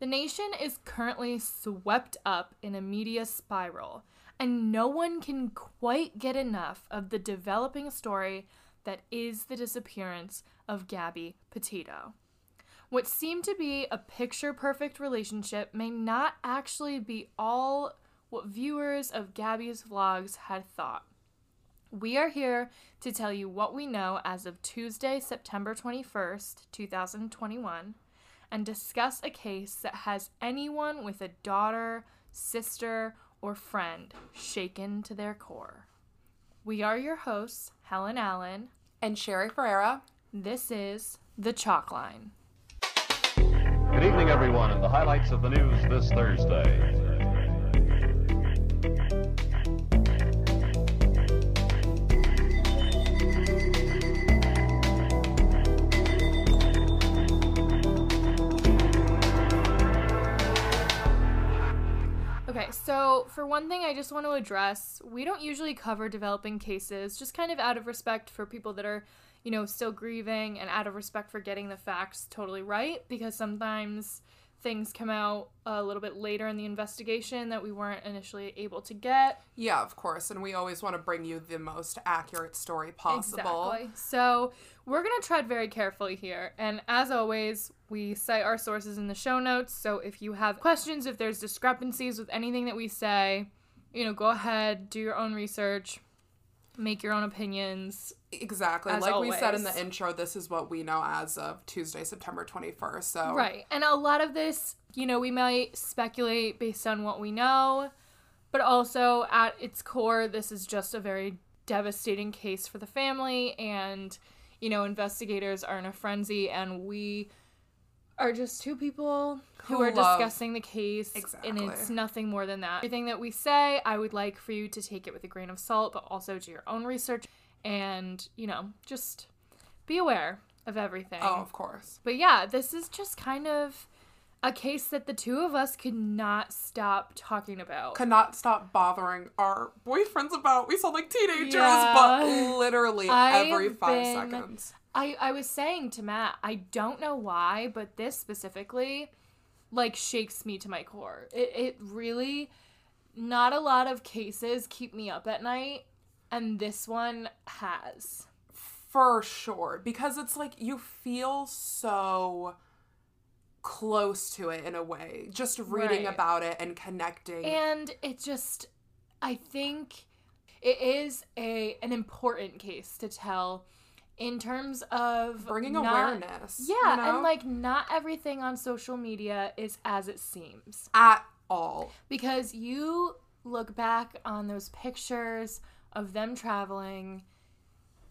The nation is currently swept up in a media spiral, and no one can quite get enough of the developing story that is the disappearance of Gabby Petito. What seemed to be a picture perfect relationship may not actually be all what viewers of Gabby's vlogs had thought. We are here to tell you what we know as of Tuesday, September 21st, 2021, and discuss a case that has anyone with a daughter, sister, or friend shaken to their core. We are your hosts, Helen Allen and Sherry Ferreira. This is The Chalk Line. Good evening, everyone, and the highlights of the news this Thursday. Okay, so for one thing, I just want to address we don't usually cover developing cases, just kind of out of respect for people that are, you know, still grieving and out of respect for getting the facts totally right, because sometimes things come out a little bit later in the investigation that we weren't initially able to get. Yeah, of course, and we always want to bring you the most accurate story possible. Exactly. So, we're going to tread very carefully here, and as always, we cite our sources in the show notes. So, if you have questions, if there's discrepancies with anything that we say, you know, go ahead, do your own research, make your own opinions. Exactly. Like always. we said in the intro, this is what we know as of Tuesday, September 21st. So Right. And a lot of this, you know, we might speculate based on what we know, but also at its core, this is just a very devastating case for the family. And, you know, investigators are in a frenzy, and we are just two people who, Who are love- discussing the case. And it's nothing more than that. Everything that we say, I would like for you to take it with a grain of salt, but also do your own research and, you know, just be aware of everything. Oh, of course. But yeah, this is just kind of a case that the two of us could not stop talking about. Could not stop bothering our boyfriends about. We sound like teenagers, Yeah. but literally every I've five been- seconds. I, I was saying to Matt, I don't know why, but this specifically like shakes me to my core. It it really not a lot of cases keep me up at night and this one has. For sure. Because it's like you feel so close to it in a way. Just reading Right. about it and connecting. And it just I think it is a an important case to tell in terms of bringing not- awareness. Yeah, you know? and like not everything on social media is as it seems. at all. Because you look back on those pictures of them traveling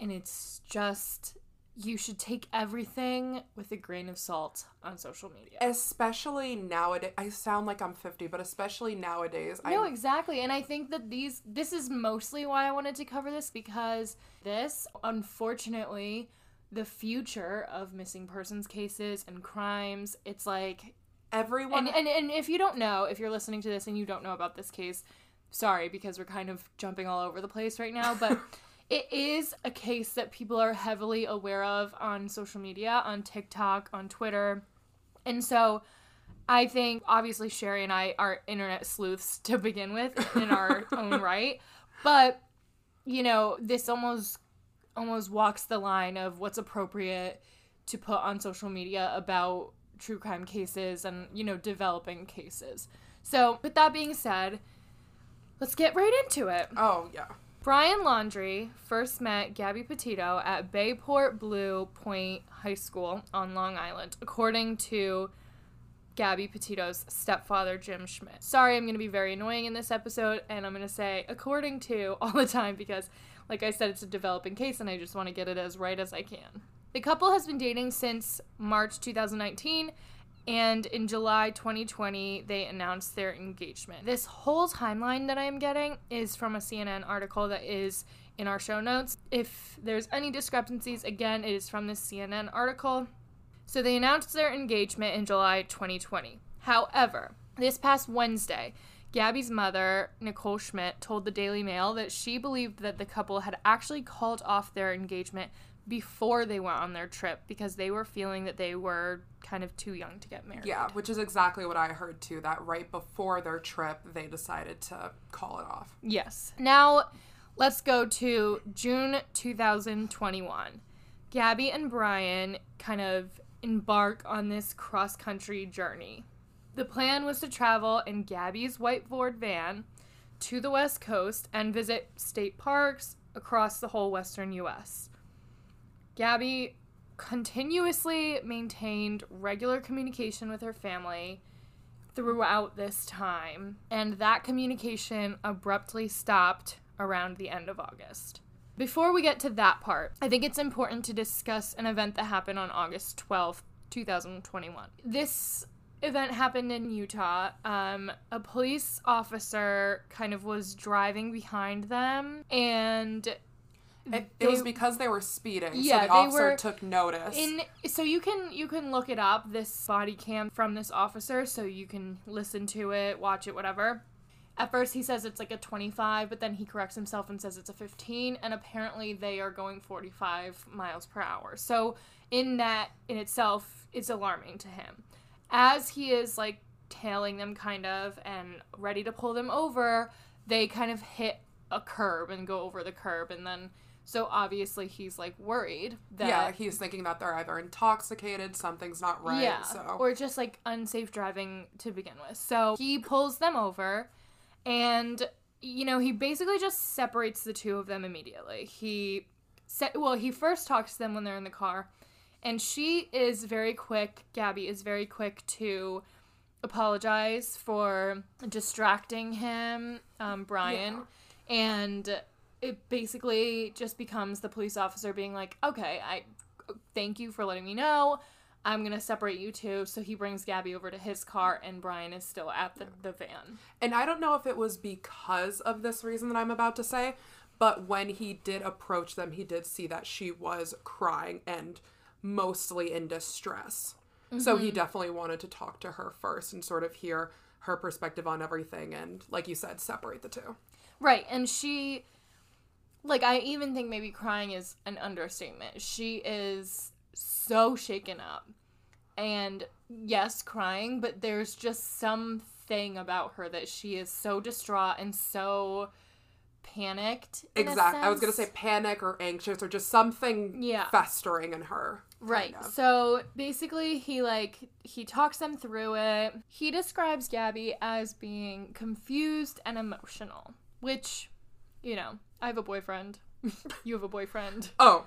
and it's just you should take everything with a grain of salt on social media. Especially nowadays. I sound like I'm 50, but especially nowadays. No, I exactly. And I think that these this is mostly why I wanted to cover this because this unfortunately the future of missing persons cases and crimes, it's like everyone and, and and if you don't know, if you're listening to this and you don't know about this case, sorry because we're kind of jumping all over the place right now, but it is a case that people are heavily aware of on social media, on TikTok, on Twitter. And so I think obviously Sherry and I are internet sleuths to begin with in our own right. But you know, this almost almost walks the line of what's appropriate to put on social media about true crime cases and, you know, developing cases. So, with that being said, let's get right into it. Oh yeah. Brian Laundrie first met Gabby Petito at Bayport Blue Point High School on Long Island, according to Gabby Petito's stepfather, Jim Schmidt. Sorry, I'm going to be very annoying in this episode, and I'm going to say according to all the time because, like I said, it's a developing case, and I just want to get it as right as I can. The couple has been dating since March 2019, and in July 2020, they announced their engagement. This whole timeline that I am getting is from a CNN article that is in our show notes. If there's any discrepancies, again, it is from this CNN article. So they announced their engagement in July 2020. However, this past Wednesday, Gabby's mother, Nicole Schmidt, told the Daily Mail that she believed that the couple had actually called off their engagement before they went on their trip because they were feeling that they were kind of too young to get married. Yeah, which is exactly what I heard too. That right before their trip, they decided to call it off. Yes. Now, let's go to June 2021. Gabby and Brian kind of embark on this cross country journey. The plan was to travel in Gabby's white Ford van to the West Coast and visit state parks across the whole western US. Gabby continuously maintained regular communication with her family throughout this time, and that communication abruptly stopped around the end of August. Before we get to that part, I think it's important to discuss an event that happened on August 12th, 2021. This event happened in Utah. Um, a police officer kind of was driving behind them, and It, it was because they were speeding, Yeah, so the officer were took notice. in so you can you can look it up this body cam from this officer so you can listen to it watch it whatever. At first he says it's like a 25 but then he corrects himself and says it's a 15 and apparently they are going 45 miles per hour. So in that in itself it's alarming to him. As he is like tailing them kind of and ready to pull them over they kind of hit a curb and go over the curb and then so obviously he's like worried that yeah, he's thinking that they're either intoxicated, something's not right. yeah, so or just like unsafe driving to begin with. So he pulls them over, and you know he basically just separates the two of them immediately. He set well, he first talks to them when they're in the car, and she is very quick. Gabby is very quick to apologize for distracting him, um, Brian, and it basically just becomes the police officer being like, "Okay, I thank you for letting me know. I'm gonna separate you two." So he brings Gabby over to his car, and Brian is still at the, the van. And I don't know if it was because of this reason that I'm about to say, but when he did approach them, he did see that she was crying and mostly in distress. So Mm-hmm. he definitely wanted to talk to her first and sort of hear her perspective on everything and, like you said, separate the two. Right, and she, like, I even think maybe crying is an understatement. She is so shaken up, and yes, crying, but there's just something about her that she is so distraught and so panicked. Exactly. I was gonna say panic or anxious or just something Yeah. festering in her. Right. kinda. So basically he like he talks them through it. He describes Gabby as being confused and emotional, which you know, I have a boyfriend. you have a boyfriend. Oh.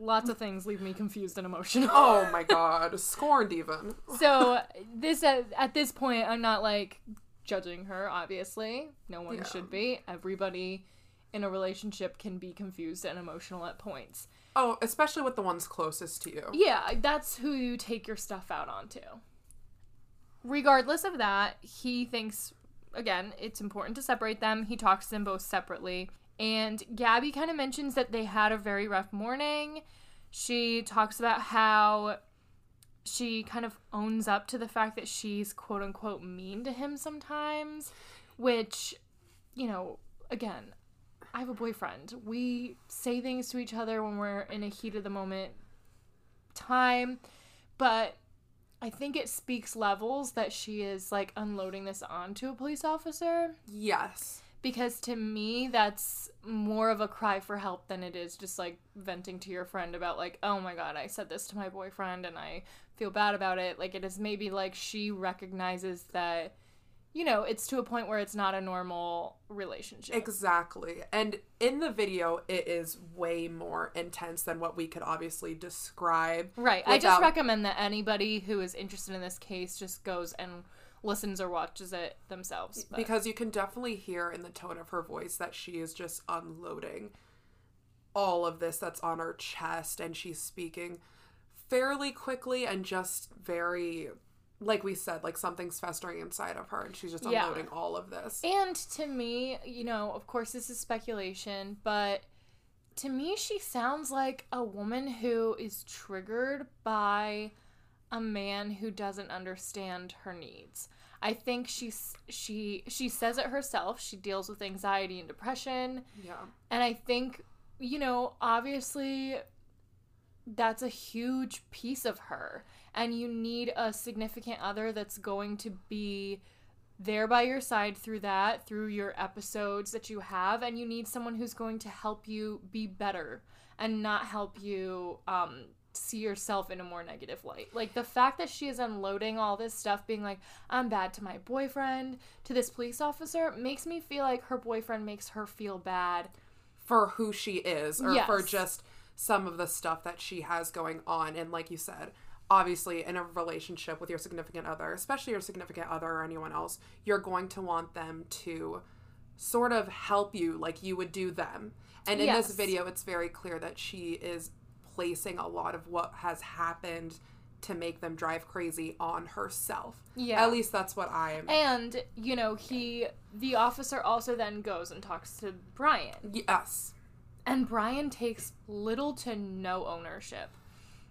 Lots of things leave me confused and emotional. Oh my god. Scorned even. so this at, at this point I'm not like judging her obviously. No one Yeah. should be. Everybody in a relationship can be confused and emotional at points. Oh, especially with the ones closest to you. Yeah, that's who you take your stuff out onto. Regardless of that, he thinks, again, it's important to separate them. He talks to them both separately. And Gabby kind of mentions that they had a very rough morning. She talks about how she kind of owns up to the fact that she's quote unquote mean to him sometimes, which, you know, again, I have a boyfriend. We say things to each other when we're in a heat of the moment time, but I think it speaks levels that she is like unloading this onto a police officer Yes. Because to me that's more of a cry for help than it is just like venting to your friend about like oh my god I said this to my boyfriend and I feel bad about it like it is maybe like she recognizes that you know it's to a point where it's not a normal relationship Exactly. And in the video, it is way more intense than what we could obviously describe. Right. I just recommend that anybody who is interested in this case just goes and listens or watches it themselves. But- Because you can definitely hear in the tone of her voice that she is just unloading all of this that's on her chest and she's speaking fairly quickly and just very like we said like something's festering inside of her and she's just Yeah. unloading all of this and to me, you know, of course this is speculation, but to me she sounds like a woman who is triggered by a man who doesn't understand her needs. I think she she she says it herself. She deals with anxiety and depression. yeah And I think, you know, obviously that's a huge piece of her. And you need a significant other that's going to be there by your side through that, through your episodes that you have. And you need someone who's going to help you be better and not help you um, see yourself in a more negative light. Like the fact that she is unloading all this stuff, being like, I'm bad to my boyfriend, to this police officer, makes me feel like her boyfriend makes her feel bad. for who she is or for just some of the stuff that she has going on and like you said obviously in a relationship with your significant other especially your significant other or anyone else you're going to want them to sort of help you like you would do them and in Yes. this video it's very clear that she is placing a lot of what has happened to make them drive crazy on herself Yeah. at least that's what i am And, you know, he, the officer also then goes and talks to Brian. yes And Brian takes little to no ownership.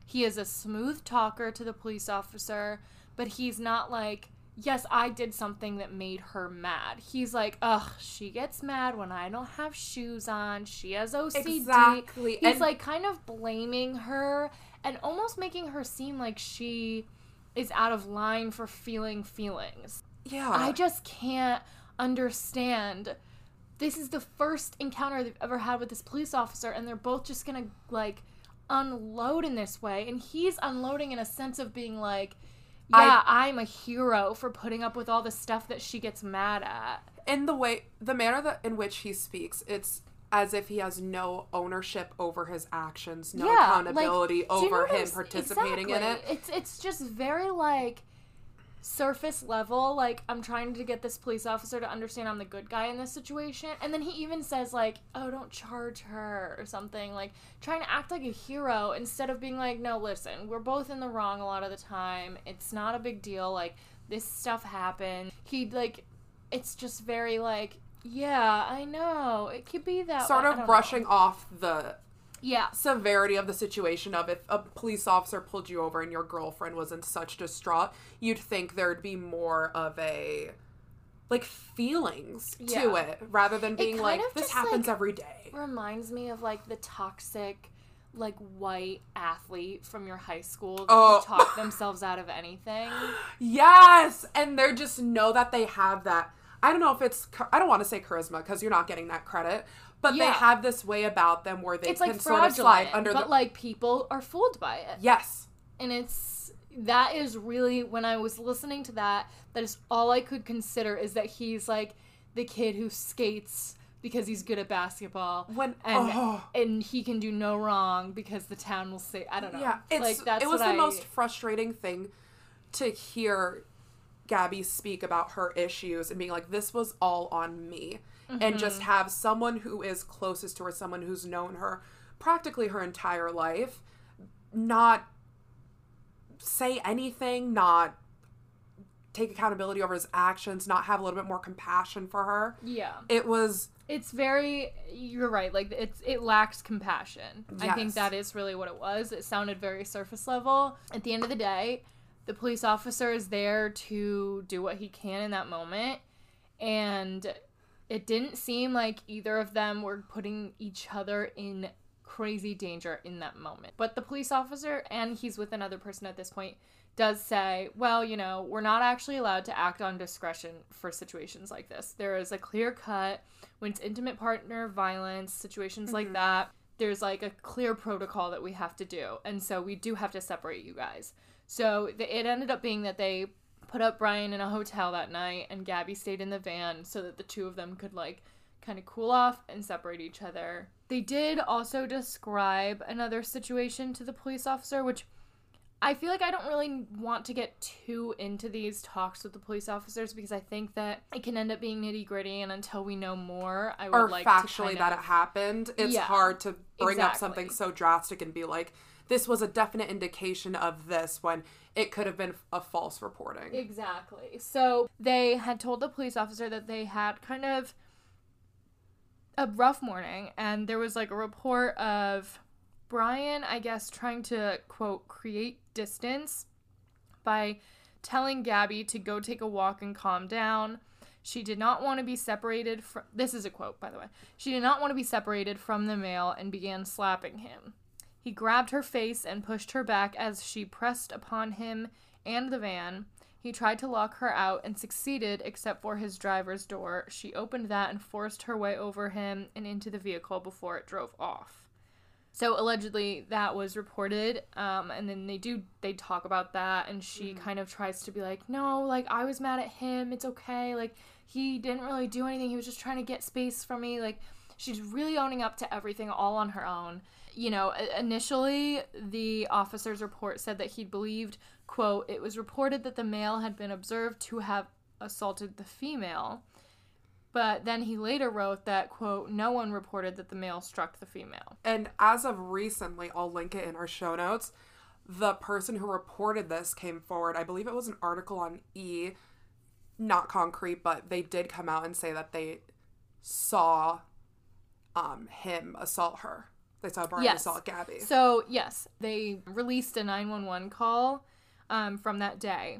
He is a smooth talker to the police officer, but he's not like, yes, I did something that made her mad. He's like, ugh, she gets mad when I don't have shoes on. She has OCD. Exactly, He's and- like kind of blaming her and almost making her seem like she is out of line for feeling feelings. yeah I just can't understand. This is the first encounter they've ever had with this police officer, and they're both just gonna like unload in this way. And he's unloading in a sense of being like, yeah, I'm a hero for putting up with all the stuff that she gets mad at. in the way the manner that in which he speaks it's as if he has no ownership over his actions no yeah, accountability like, do you know over him participating in it. It's it's just very like surface level. Like I'm trying to get this police officer to understand I'm the good guy in this situation, and then he even says like, "Oh, don't charge her" or something. Like trying to act like a hero instead of being like, "No, listen, we're both in the wrong a lot of the time. It's not a big deal. Like this stuff happened." He like, it's just very like. Yeah, I know. It could be that sort way. Of brushing know. off the Yeah, severity of the situation of if a police officer pulled you over and your girlfriend was in such distraught you'd think there'd be more of a like feelings to it rather than being like this happens like, every day reminds me of like the toxic like white athlete from your high school that Oh. can talk themselves out of anything. Yes, and they're just know that they have that. I don't know if it's. I don't want to say charisma because you're not getting that credit, but they have this way about them where they It's can like sort of slide under but the. like people are fooled by it. yes, And it's that is really when I was listening to that, that is all I could consider is that he's like the kid who skates because he's good at basketball. When- and oh. and he can do no wrong because the town will say I don't know. yeah. It's like that's it was the I- most frustrating thing to hear Gabby speak about her issues and being like, "This was all on me," Mm-hmm. and just have someone who is closest to her, someone who's known her practically her entire life, not say anything, not take accountability over his actions, not have a little bit more compassion for her. Yeah. It was it's very you're right like it's it lacks compassion i think that is really what it was it sounded very surface level at the end of the day the police officer is there to do what he can in that moment and it didn't seem like either of them were putting each other in crazy danger in that moment but the police officer and he's with another person at this point does say, well, you know, we're not actually allowed to act on discretion for situations like this. There is a clear cut when it's intimate partner violence, situations like mm-hmm. that. There's like a clear protocol that we have to do. And so we do have to separate you guys. So the, it ended up being that they put up Brian in a hotel that night and Gabby stayed in the van so that the two of them could like kind of cool off and separate each other. They did also describe another situation to the police officer, which I feel like I don't really want to get too into these talks with the police officers because I think that it can end up being nitty gritty, and until we know more, I would or like factually to that of, it happened. It's Yeah, hard to bring up something so drastic and be like, this was a definite indication of this when it could have been a false reporting. Exactly. So they had told the police officer that they had kind of a rough morning, and there was like a report of Brian, I guess, trying to quote create distance by telling Gabby to go take a walk and calm down. She did not want to be separated from. This is a quote, by the way. She did not want to be separated from the male and began slapping him. He grabbed her face and pushed her back as she pressed upon him and the van. He tried to lock her out and succeeded, except for his driver's door. She opened that and forced her way over him and into the vehicle before it drove off. So allegedly that was reported, um, and then they do they talk about that, and she kind of tries to be like, no, like I was mad at him. It's okay. Like he didn't really do anything. He was just trying to get space from me. Like she's really owning up to everything all on her own. You know, initially the officer's report said that he believed, quote, it was reported that the male had been observed to have assaulted the female. But then he later wrote that, quote, no one reported that the male struck the female. And as of recently, I'll link it in our show notes. The person who reported this came forward. I believe it was an article on E, not concrete, but they did come out and say that they saw um, him assault her. They saw Brian Yes. assault Gabby. So, yes, they released a 911 call um, from that day.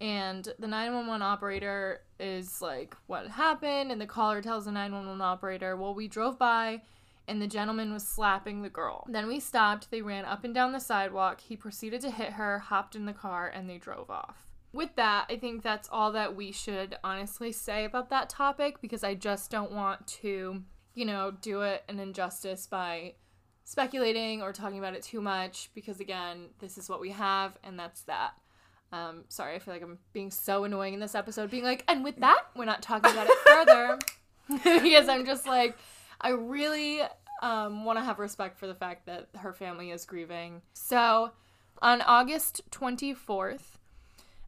And the 911 operator is like, What happened? And the caller tells the 911 operator, Well, we drove by and the gentleman was slapping the girl. Then we stopped. They ran up and down the sidewalk. He proceeded to hit her, hopped in the car, and they drove off. With that, I think that's all that we should honestly say about that topic because I just don't want to, you know, do it an injustice by speculating or talking about it too much because again this is what we have and that's that. Um sorry i feel like i'm being so annoying in this episode being like and with that we're not talking about it further. Because i'm just like i really um want to have respect for the fact that her family is grieving. So on august 24th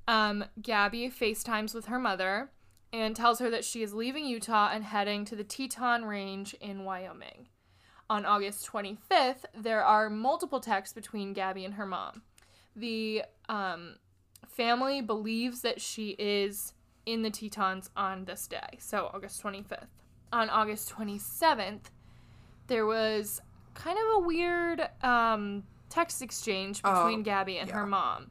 um gabby facetimes with her mother and tells her that she is leaving utah and heading to the teton range in wyoming on August 25th, there are multiple texts between Gabby and her mom. The um, family believes that she is in the Tetons on this day, so August 25th. On August 27th, there was kind of a weird um, text exchange between Oh, Gabby and her mom.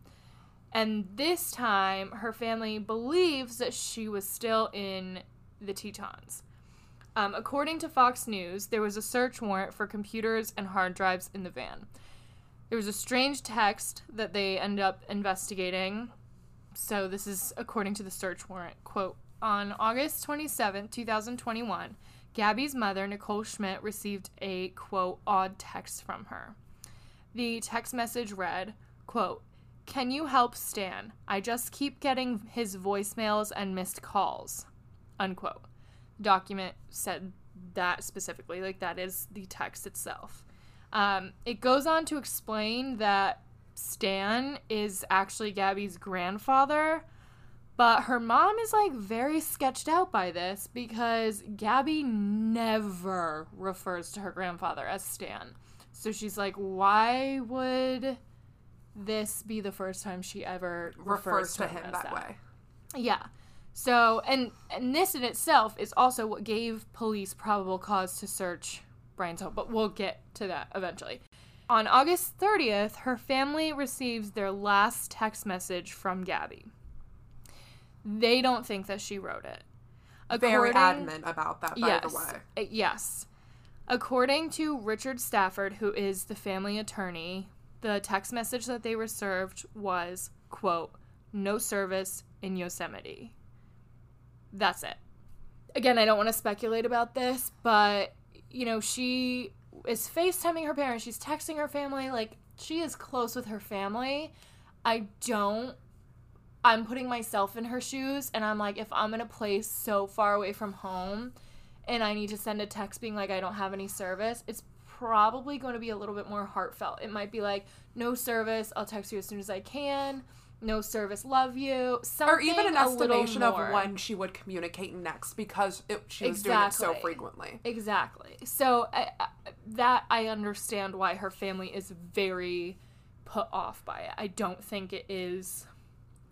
And this time, her family believes that she was still in the Tetons. Um, according to Fox News, there was a search warrant for computers and hard drives in the van. There was a strange text that they ended up investigating. So, this is according to the search warrant. Quote On August 27, 2021, Gabby's mother, Nicole Schmidt, received a quote, odd text from her. The text message read, quote, Can you help Stan? I just keep getting his voicemails and missed calls. Unquote document said that specifically. Like that is the text itself. Um, it goes on to explain that Stan is actually Gabby's grandfather, but her mom is like very sketched out by this because Gabby never refers to her grandfather as Stan. So she's like, why would this be the first time she ever refers to him as that way. yeah. So, and and this in itself is also what gave police probable cause to search Brian's home, but we'll get to that eventually. On August 30th, her family receives their last text message from Gabby. They don't think that she wrote it. Very According- adamant about that, by yes. the way. uh, Yes. According to Richard Stafford, who is the family attorney, the text message that they were served was, quote, no service in Yosemite. That's it. Again, I don't want to speculate about this, but, you know, she is FaceTiming her parents. She's texting her family. Like, she is close with her family. I don't I'm putting myself in her shoes and I'm like, if I'm in a place so far away from home and I need to send a text being like, I don't have any service, it's probably going to be a little bit more heartfelt. It might be like, no service, I'll text you as soon as I can. No service, love you. Something Or even an estimation of when she would communicate next because it, she was doing it so frequently. Exactly. So I, I, that I understand why her family is very put off by it. I don't think it is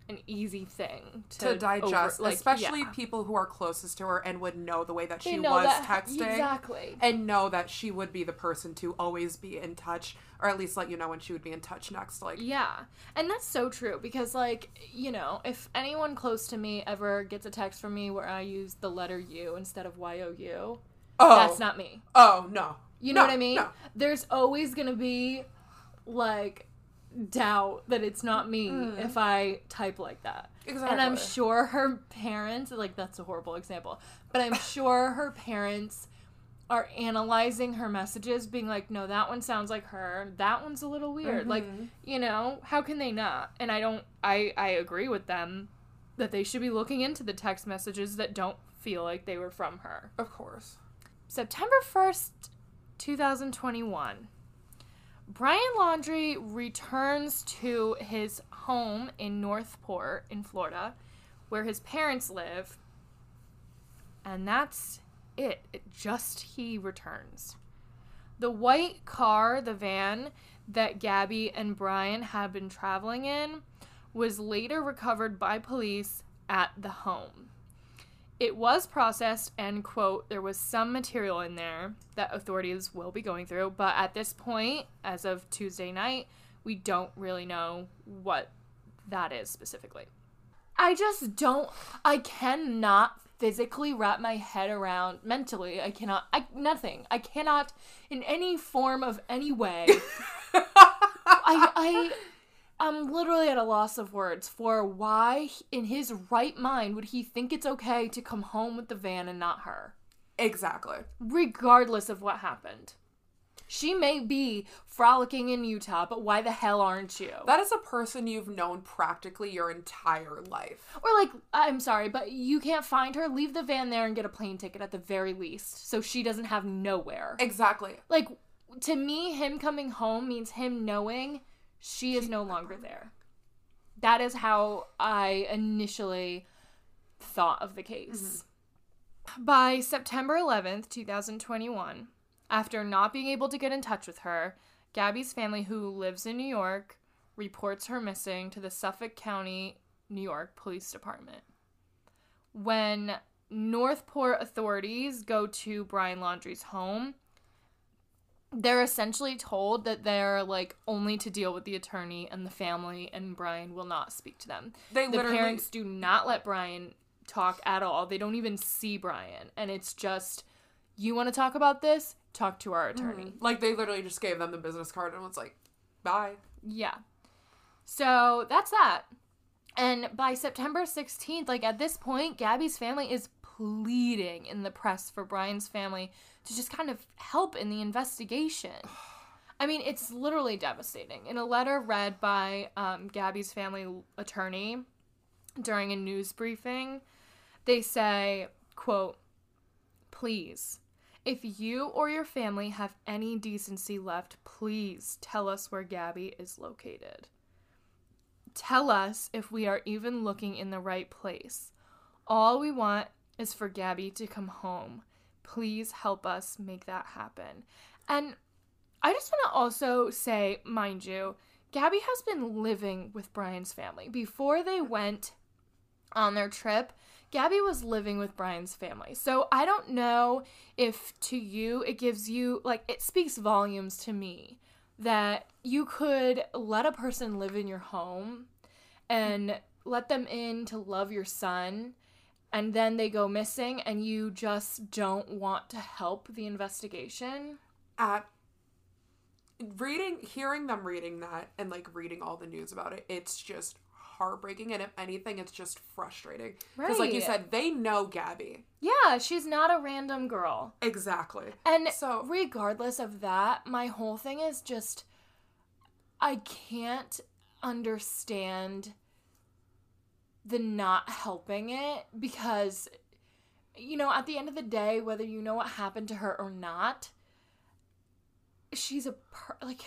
an easy thing to, To digest, over- like, especially yeah. people who are closest to her and would know the way that They she was that- texting. exactly. And know that she would be the person to always be in touch, or at least let you know when she would be in touch next. Like, Yeah. And that's so true because, like, you know, if anyone close to me ever gets a text from me where I use the letter U instead of Y O U, oh, that's not me. Oh no, You know No, what I mean? No. There's always to be like doubt that it's not me mm. if I type like that. Exactly. And I'm sure her parents, like that's a horrible example, but I'm sure her parents are analyzing her messages, being like, no, that one sounds like her. That one's a little weird. Like, mm-hmm. you know, how can they not? And I don't, I, I agree with them that they should be looking into the text messages that don't feel like they were from her. Of course. September 1st, 2021. Brian Laundrie returns to his home in Northport, in Florida, where his parents live. And that's it. it. Just he returns. The white car, the van that Gabby and Brian had been traveling in, was later recovered by police at the home. It was processed, and quote, there was some material in there that authorities will be going through, but at this point, as of Tuesday night, we don't really know what that is specifically. I just don't, I cannot physically wrap my head around mentally. I cannot, I, nothing. I cannot, in any form of any way, I, I, I'm literally at a loss of words for why, in his right mind, would he think it's okay to come home with the van and not her, Exactly. regardless of what happened. She may be frolicking in Utah, but why the hell aren't you? That is a person you've known practically your entire life. Or like, I'm sorry, but you can't find her. Leave the van there and get a plane ticket at the very least, so she doesn't have nowhere. Exactly. Like, to me, him coming home means him knowing she is no longer there. That is how I initially thought of the case. Mm-hmm. By September 11th, 2021, after not being able to get in touch with her, Gabby's family, who lives in New York, reports her missing to the Suffolk County, New York Police Department. When Northport authorities go to Brian Laundrie's home, they're essentially told that they're like only to deal with the attorney and the family and Brian will not speak to them. They the literally- parents do not let Brian talk at all. They don't even see Brian and it's just you want to talk about this? Talk to our mm-hmm. attorney. Like they literally just gave them the business card and was like, "Bye." Yeah. So that's that. And by September 16th, like at this point, Gabby's family is pleading in the press for Brian's family to just kind of help in the investigation. I mean, it's literally devastating. In a letter read by um, Gabby's family attorney during a news briefing, they say, quote, please, if you or your family have any decency left, please tell us where Gabby is located. Tell us if we are even looking in the right place. All we want is for Gabby to come home. Please help us make that happen. And I just want to also say, mind you, Gabby has been living with Brian's family. Before they went on their trip, Gabby was living with Brian's family. So I don't know if to you it gives you, like, it speaks volumes to me that you could let a person live in your home and let them in to love your son and then they go missing and you just don't want to help the investigation. At reading, hearing them reading that and like reading all the news about it, it's just heartbreaking. And if anything, it's just frustrating because, like you said, they know Gabby Yeah, she's not a random girl. exactly. And So- regardless of that, my whole thing is just I can't understand the not helping it because you know, at the end of the day, whether you know what happened to her or not, she's a per- like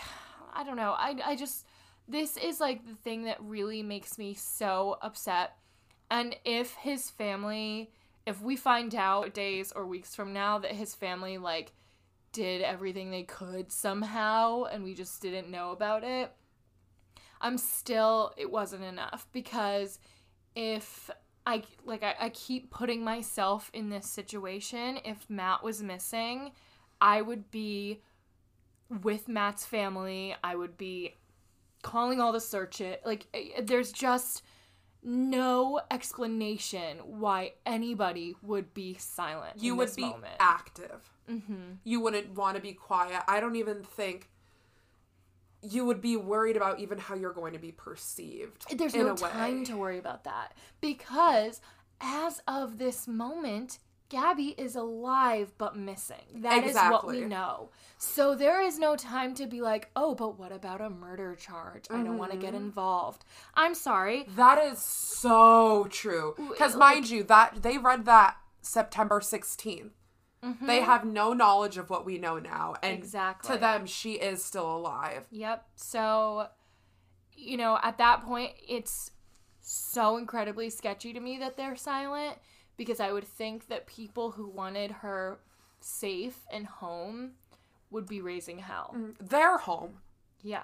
I don't know. I I just this is like the thing that really makes me so upset. And if his family, if we find out days or weeks from now that his family like did everything they could somehow and we just didn't know about it, I'm still it wasn't enough because if I like I, I keep putting myself in this situation, if Matt was missing, I would be with Matt's family. I would be calling all the search it. Like there's just no explanation why anybody would be silent. You would be moment. active. Mm-hmm. You wouldn't want to be quiet. I don't even think you would be worried about even how you're going to be perceived. There's no time to worry about that because as of this moment, Gabby is alive but missing. That is what we know. So there is no time to be like, oh, but what about a murder charge? I don't want to Mm-hmm. get involved. I'm sorry. That is so true. Because like- mind you, that they read that September 16th. They have no knowledge of what we know now, and Mm-hmm. Exactly. to them, she is still alive. Yep. So, you know, at that point, it's so incredibly sketchy to me that they're silent because I would think that people who wanted her safe and home would be raising hell. They're home. Yeah.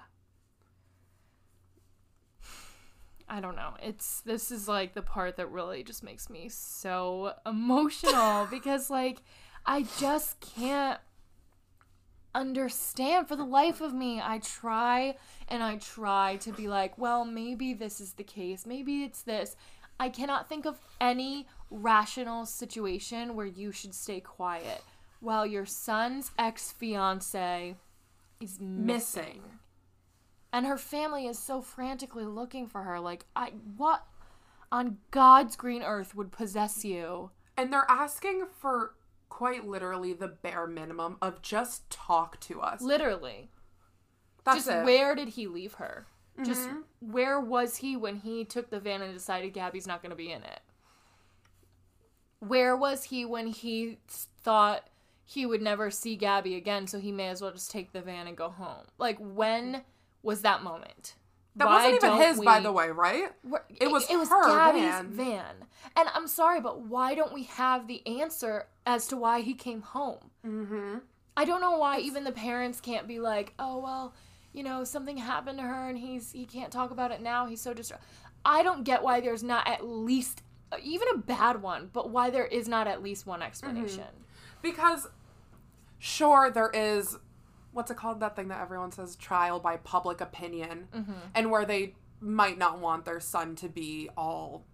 I don't know. It's this is like the part that really just makes me so emotional because like I just can't understand for the life of me. I try and I try to be like, well, maybe this is the case. Maybe it's this. I cannot think of any rational situation where you should stay quiet while your son's ex-fiance is missing. Missing. And her family is so frantically looking for her. Like, I what on God's green earth would possess you? And they're asking for quite literally the bare minimum of just talk to us. Literally. That's just it. Mm-hmm. where did he leave her? Just where was he when he took the van and decided Gabby's not going to be in it? Where was he when he thought he would never see Gabby again, so he may as well just take the van and go home? Like, when was that moment? That Why wasn't even his, by the way, right? It was it was her Gabby's van. van. And I'm sorry, but why don't we have the answer as to why he came home? Mm-hmm. I don't know why even the parents can't be like, oh well, you know, something happened to her and he's he can't talk about it now. He's so distraught. I don't get why there's not at least even a bad one, but why there is not at least one explanation. Because, sure, there is what's it called? That thing that everyone says trial by public opinion, Mm-hmm. and where they might not want their son to be all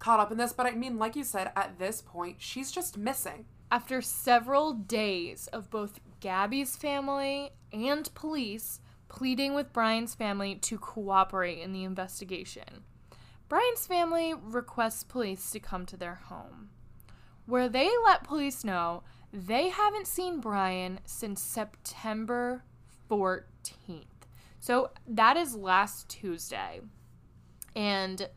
caught up in this. But I mean, like you said, at this point, she's just missing. After several days of both Gabby's family and police pleading with Brian's family to cooperate in the investigation, Brian's family requests police to come to their home, where they let police know they haven't seen Brian since September 14th. So that is last Tuesday. And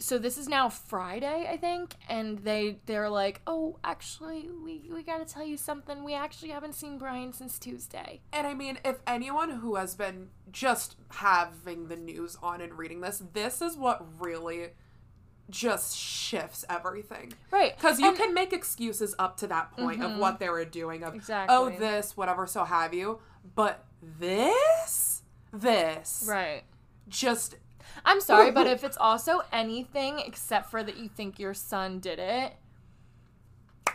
so this is now Friday, I think, and they they're like, "Oh, actually, we we got to tell you something. We actually haven't seen Brian since Tuesday." And I mean, if anyone who has been just having the news on and reading this, this is what really just shifts everything. Right. Because you And- can make excuses up to that point of mm-hmm. what they were doing, of Exactly. oh this, whatever, so have you. But this, this, Right. just I'm sorry, but if it's also anything except for that you think your son did it,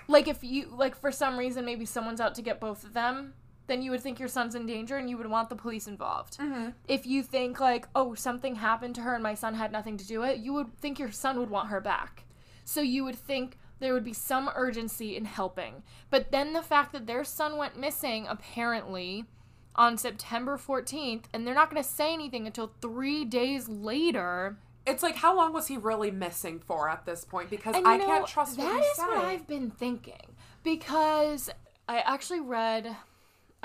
like if you like for some reason maybe someone's out to get both of them, then you would think your son's in danger and you would want the police involved. Mm-hmm. If you think like, oh, something happened to her and my son had nothing to do with it, you would think your son would want her back. So you would think there would be some urgency in helping. But then the fact that their son went missing apparently on September 14th and they're not going to say anything until 3 days later. it's like how long was he really missing for at this point? Because And I know, can't trust what That is what. I've been thinking because I actually read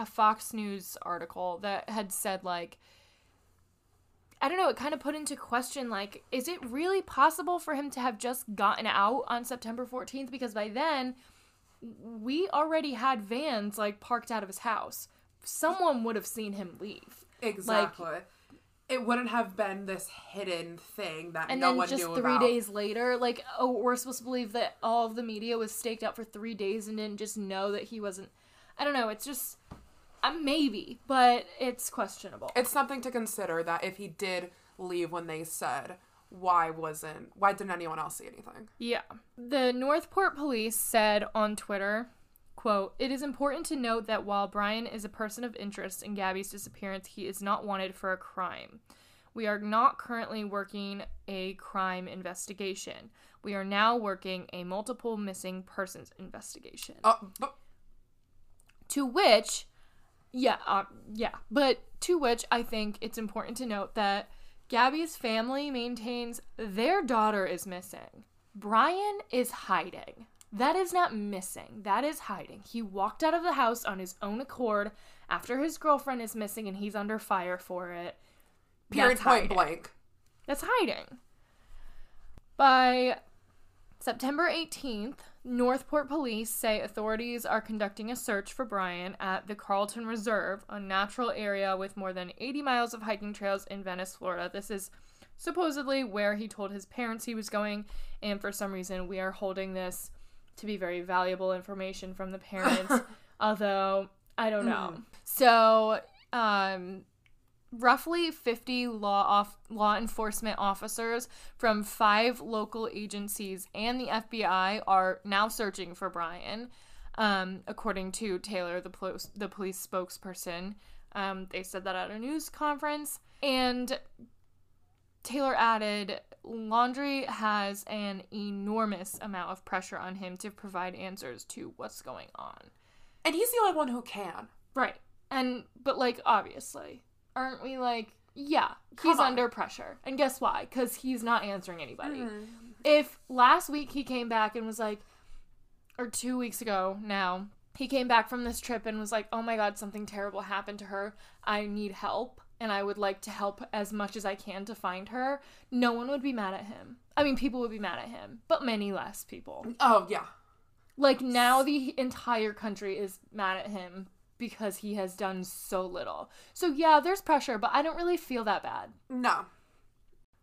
a Fox News article that had said like I don't know, it kind of put into question like is it really possible for him to have just gotten out on September 14th because by then we already had vans like parked out of his house. Someone would have seen him leave. Exactly. it wouldn't have been this hidden thing that And no then one just three about. days later, like, oh, we're supposed to believe that all of the media was staked out for three days and didn't just know that he wasn't. I don't know. It's just uh, maybe, but it's questionable. It's something to consider that if he did leave when they said, why wasn't, why didn't anyone else see anything? Yeah. The Northport police said on Twitter, quote, It is important to note that while Brian is a person of interest in Gabby's disappearance, he is not wanted for a crime. We are not currently working a crime investigation. We are now working a multiple missing persons investigation. Uh, but To which Yeah, uh, yeah. But to which I think it's important to note that Gabby's family maintains their daughter is missing. Brian is hiding. That is not missing. That is hiding. He walked out of the house on his own accord after his girlfriend is missing and he's under fire for it. Period. That's Point blank. That's hiding. By September 18th, North Port police say authorities are conducting a search for Brian at the Carlton Reserve, a natural area with more than 80 miles of hiking trails in Venice, Florida. This is supposedly where he told his parents he was going, and for some reason, we are holding this to be very valuable information from the parents, although I don't know. So, um, roughly 50 law off- law enforcement officers from five local agencies and the FBI are now searching for Brian. Um, according to Taylor, the, pol- the police spokesperson, um, they said that at a news conference. And Taylor added, Laundrie has an enormous amount of pressure on him to provide answers to what's going on. And he's the only one who can. Right. And but like obviously, aren't we like yeah, Come he's on. under pressure. And guess why? Cuz he's not answering anybody. Mm-hmm. If last week he came back and was like or 2 weeks ago now, he came back from this trip and was like, "Oh my god, something terrible happened to her. I need help." And I would like to help as much as I can to find her. No one would be mad at him. I mean, people would be mad at him, but many less people. Oh yeah. Like now the entire country is mad at him because he has done so little. So yeah, there's pressure, but I don't really feel that bad. No.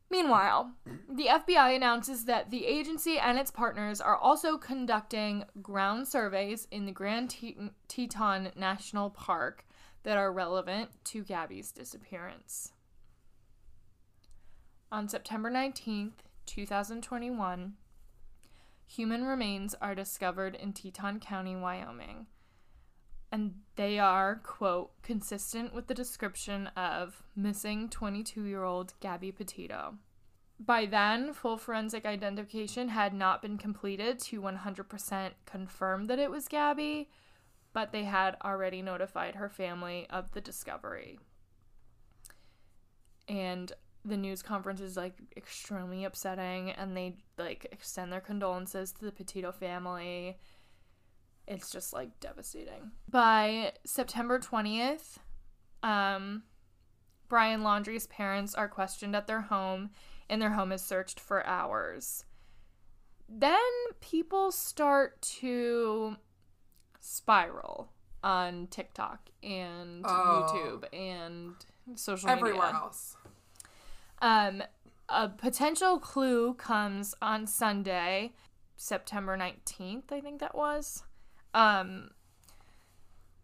Meanwhile, the FBI announces that the agency and its partners are also conducting ground surveys in the Grand Teton, Teton National Park that are relevant to Gabby's disappearance. On September 19th, 2021, human remains are discovered in Teton County, Wyoming. And they are, quote, consistent with the description of missing 22 year old Gabby Petito. By then, full forensic identification had not been completed to 100% confirm that it was Gabby, but they had already notified her family of the discovery. And the news conference is like extremely upsetting, and they like extend their condolences to the Petito family it's just like devastating. By September 20th, um, Brian Laundrie's parents are questioned at their home, and their home is searched for hours. Then people start to spiral on TikTok and Oh. YouTube and social Everywhere media. else. Um, a potential clue comes on Sunday, September 19th, I think that was. Um,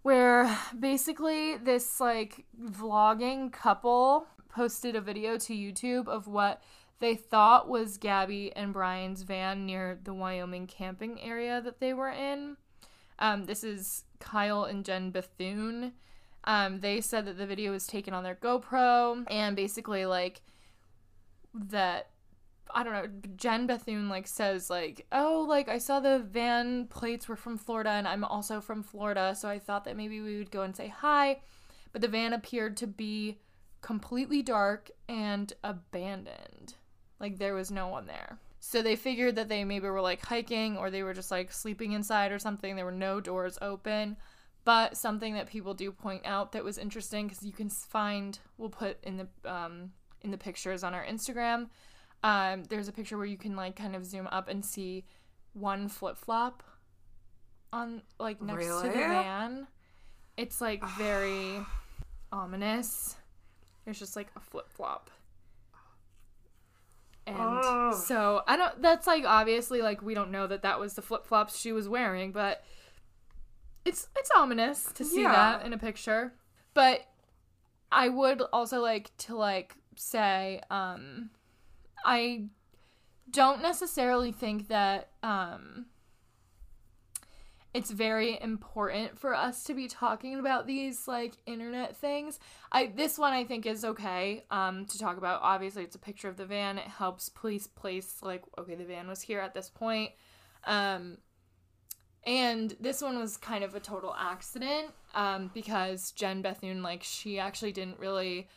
where basically this like vlogging couple posted a video to YouTube of what they thought was Gabby and Brian's van near the Wyoming camping area that they were in. Um, this is Kyle and Jen Bethune. Um, they said that the video was taken on their GoPro and basically like that I don't know, Jen Bethune like says like, "Oh, like I saw the van plates were from Florida and I'm also from Florida, so I thought that maybe we would go and say hi." But the van appeared to be completely dark and abandoned. Like there was no one there. So they figured that they maybe were like hiking or they were just like sleeping inside or something. There were no doors open. But something that people do point out that was interesting because you can find, we'll put in the um, in the pictures on our Instagram. Um, there's a picture where you can like kind of zoom up and see one flip flop on like next to the Really? van. It's like very ominous. There's just like a flip flop. And Ugh. so I don't. That's like obviously like we don't know that that was the flip flops she was wearing, but it's it's ominous to see Yeah. that in a picture. But I would also like to like say um I don't necessarily think that um it's very important for us to be talking about these like internet things. I this one I think is okay um to talk about. Obviously it's a picture of the van. It helps police place like okay the van was here at this point. Um And this one was kind of a total accident um, because Jen Bethune, like, she actually didn't really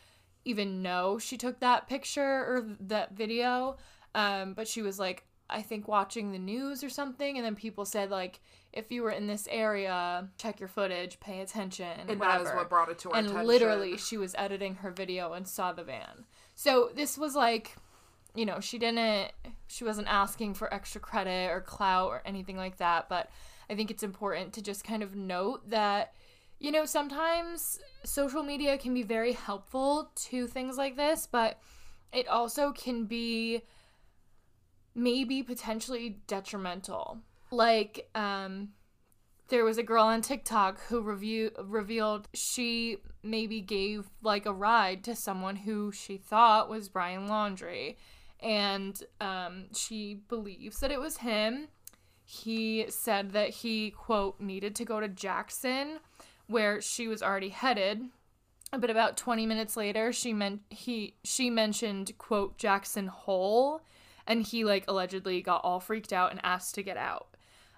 even know she took that picture or that video. Um, but she was like, I think watching the news or something, and then people said like, if you were in this area, check your footage, pay attention, And whatever. that is what brought it to our and attention. literally, she was editing her video and saw the van. So this was like, you know, she didn't, she wasn't asking for extra credit or clout or anything like that. But I think it's important to just kind of note that, you know, sometimes social media can be very helpful to things like this, but it also can be maybe potentially detrimental. Like, um, there was a girl on TikTok who review revealed she maybe gave like a ride to someone who she thought was Brian Laundrie, and um, she believes that it was him. He said that he quote needed to go to Jackson, where she was already headed. But about 20 minutes later, she meant he she mentioned quote Jackson Hole, and he like allegedly got all freaked out and asked to get out.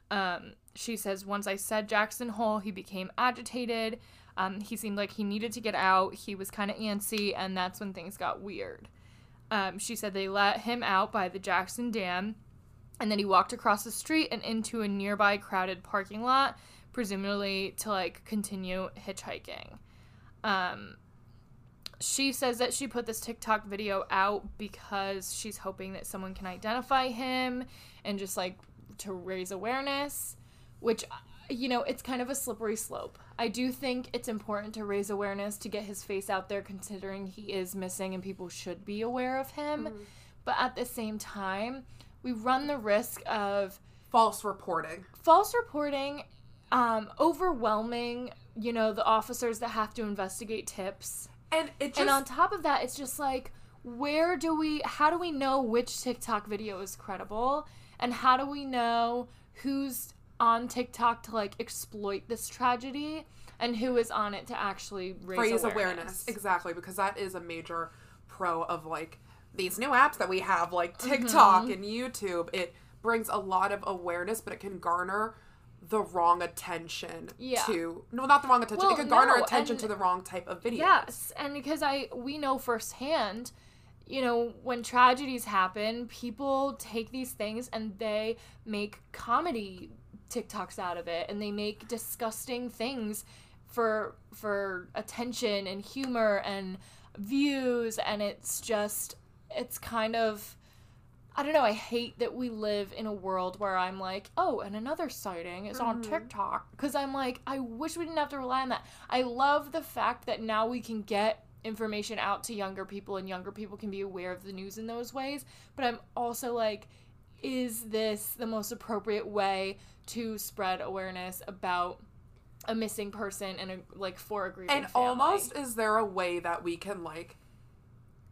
Um, she says, once I said Jackson Hole, he became agitated. Um, he seemed like he needed to get out. He was kind of antsy, and that's when things got weird. Um, she said they let him out by the Jackson Dam, and then he walked across the street and into a nearby crowded parking lot, presumably to like continue hitchhiking. Um, she says that she put this TikTok video out because she's hoping that someone can identify him and just like to raise awareness, which, you know, it's kind of a slippery slope. I do think it's important to raise awareness to get his face out there, considering he is missing and people should be aware of him. But at the same time, we run the risk of False reporting. false reporting, um, overwhelming, you know, the officers that have to investigate tips. And it just And on top of that, it's just like, where do we, how do we know which TikTok video is credible? And how do we know who's on TikTok to like exploit this tragedy and who is on it to actually raise, raise awareness? awareness. Exactly, because that is a major pro of like these new apps that we have, like TikTok Mm-hmm. and YouTube. It brings a lot of awareness, but it can garner the wrong attention Yeah. to no not the wrong attention Well, it could garner no, attention to the wrong type of video Yes, and because I we know firsthand, you know, when tragedies happen, people take these things and they make comedy TikToks out of it and they make disgusting things for for attention and humor and views and it's just it's kind of I don't know, I hate that we live in a world where I'm like, oh, and another sighting is on mm-hmm. TikTok. Because I'm like, I wish we didn't have to rely on that. I love the fact that now we can get information out to younger people and younger people can be aware of the news in those ways. But I'm also like, is this the most appropriate way to spread awareness about a missing person and a, like for a grieving and family? almost is there a way that we can like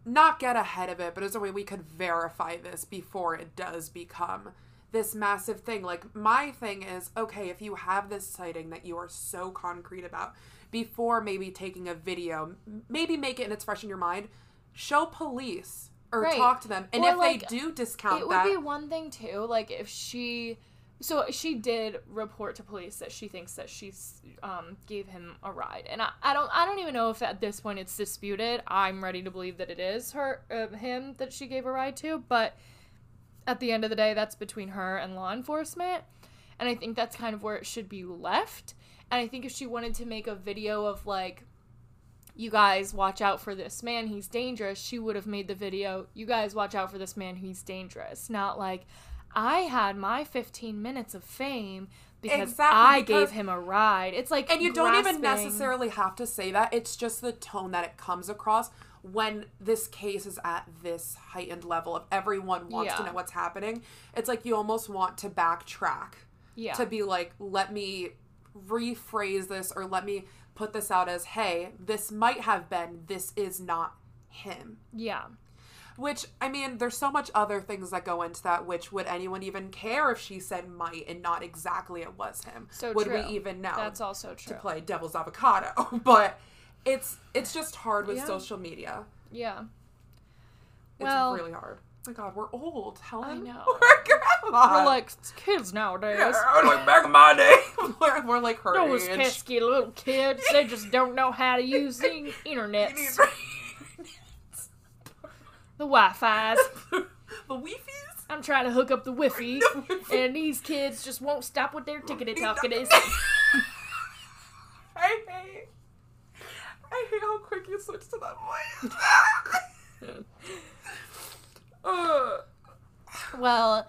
not get ahead of it but as a way we could verify this before it does become this massive thing like my thing is okay if you have this sighting that you are so concrete about before maybe taking a video maybe make it and it's fresh in your mind show police or Right. talk to them and Or, if like, they do discount it would that be one thing too like if she so she did report to police that she thinks that she um, gave him a ride. And I, I don't i don't even know if at this point it's disputed. I'm ready to believe that it is her uh, him that she gave a ride to. But at the end of the day that's between her and law enforcement. And i think that's kind of where it should be left. And i think if she wanted to make a video of like you guys watch out for this man he's dangerous she would have made the video you guys watch out for this man he's dangerous. Not like i had my 15 minutes of fame because Exactly, i because- gave him a ride. It's like and you don't even necessarily have to say that. It's just the tone that it comes across when this case is at this heightened level of everyone wants to know what's happening. It's like you almost want to backtrack yeah. to be like let me rephrase this or let me put this out as hey this might have been this is not him. Yeah which i mean there's so much other things that go into that which would anyone even care if she said might and not exactly it was him so would true. we even know that's also true to play devil's avocado but it's it's just hard with Yeah. social media yeah it's Well- really hard oh my god we're old helen I know. we're We're like kids nowadays. Yeah, like back in my day, we're, we're like her Those age. pesky little kids, they just don't know how to use the internet. The Wi-Fi's. the Wi-Fi's. I'm trying to hook up the Wi-Fi, and these kids just won't stop with their tickety talkities. I hate. I hate how quick you switched to that voice. uh, Well,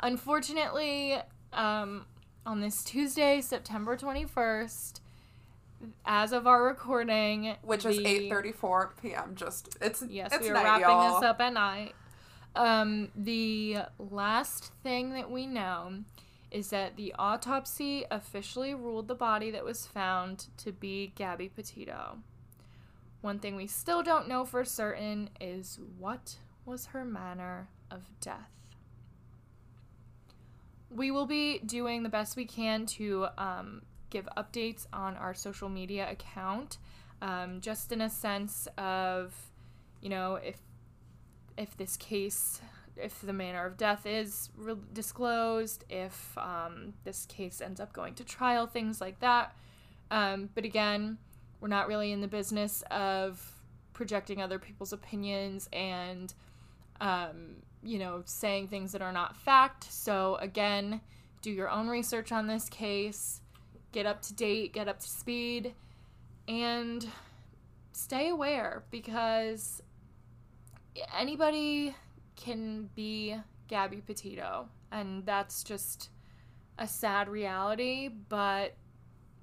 unfortunately, um, on this Tuesday, September 21st, as of our recording, which is the- eight thirty four p.m. Just it's Yes, it's we are night, wrapping y'all. this up at night. Um, the last thing that we know is that the autopsy officially ruled the body that was found to be Gabby Petito. One thing we still don't know for certain is what was her manner of death. We will be doing the best we can to um, give updates on our social media account, um, just in a sense of, you know, if if this case, if the manner of death is re- disclosed, if um, this case ends up going to trial, things like that. Um, but again, we're not really in the business of projecting other people's opinions and, um, you know, saying things that are not fact. So again, do your own research on this case, get up to date, get up to speed, and stay aware because anybody can be Gabby Petito, and that's just a sad reality, but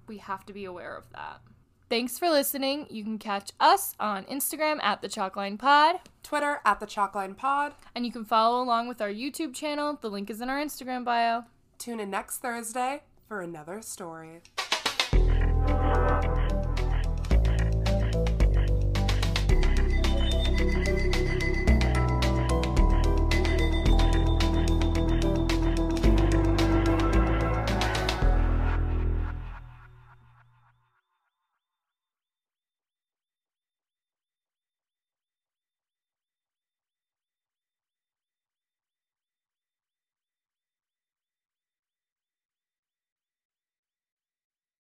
we have to be aware of that. Thanks for listening. You can catch us on Instagram at the Chalkline Pod, Twitter at the Chalkline Pod. and you can follow along with our YouTube channel. The link is in our Instagram bio. Tune in next Thursday for another story.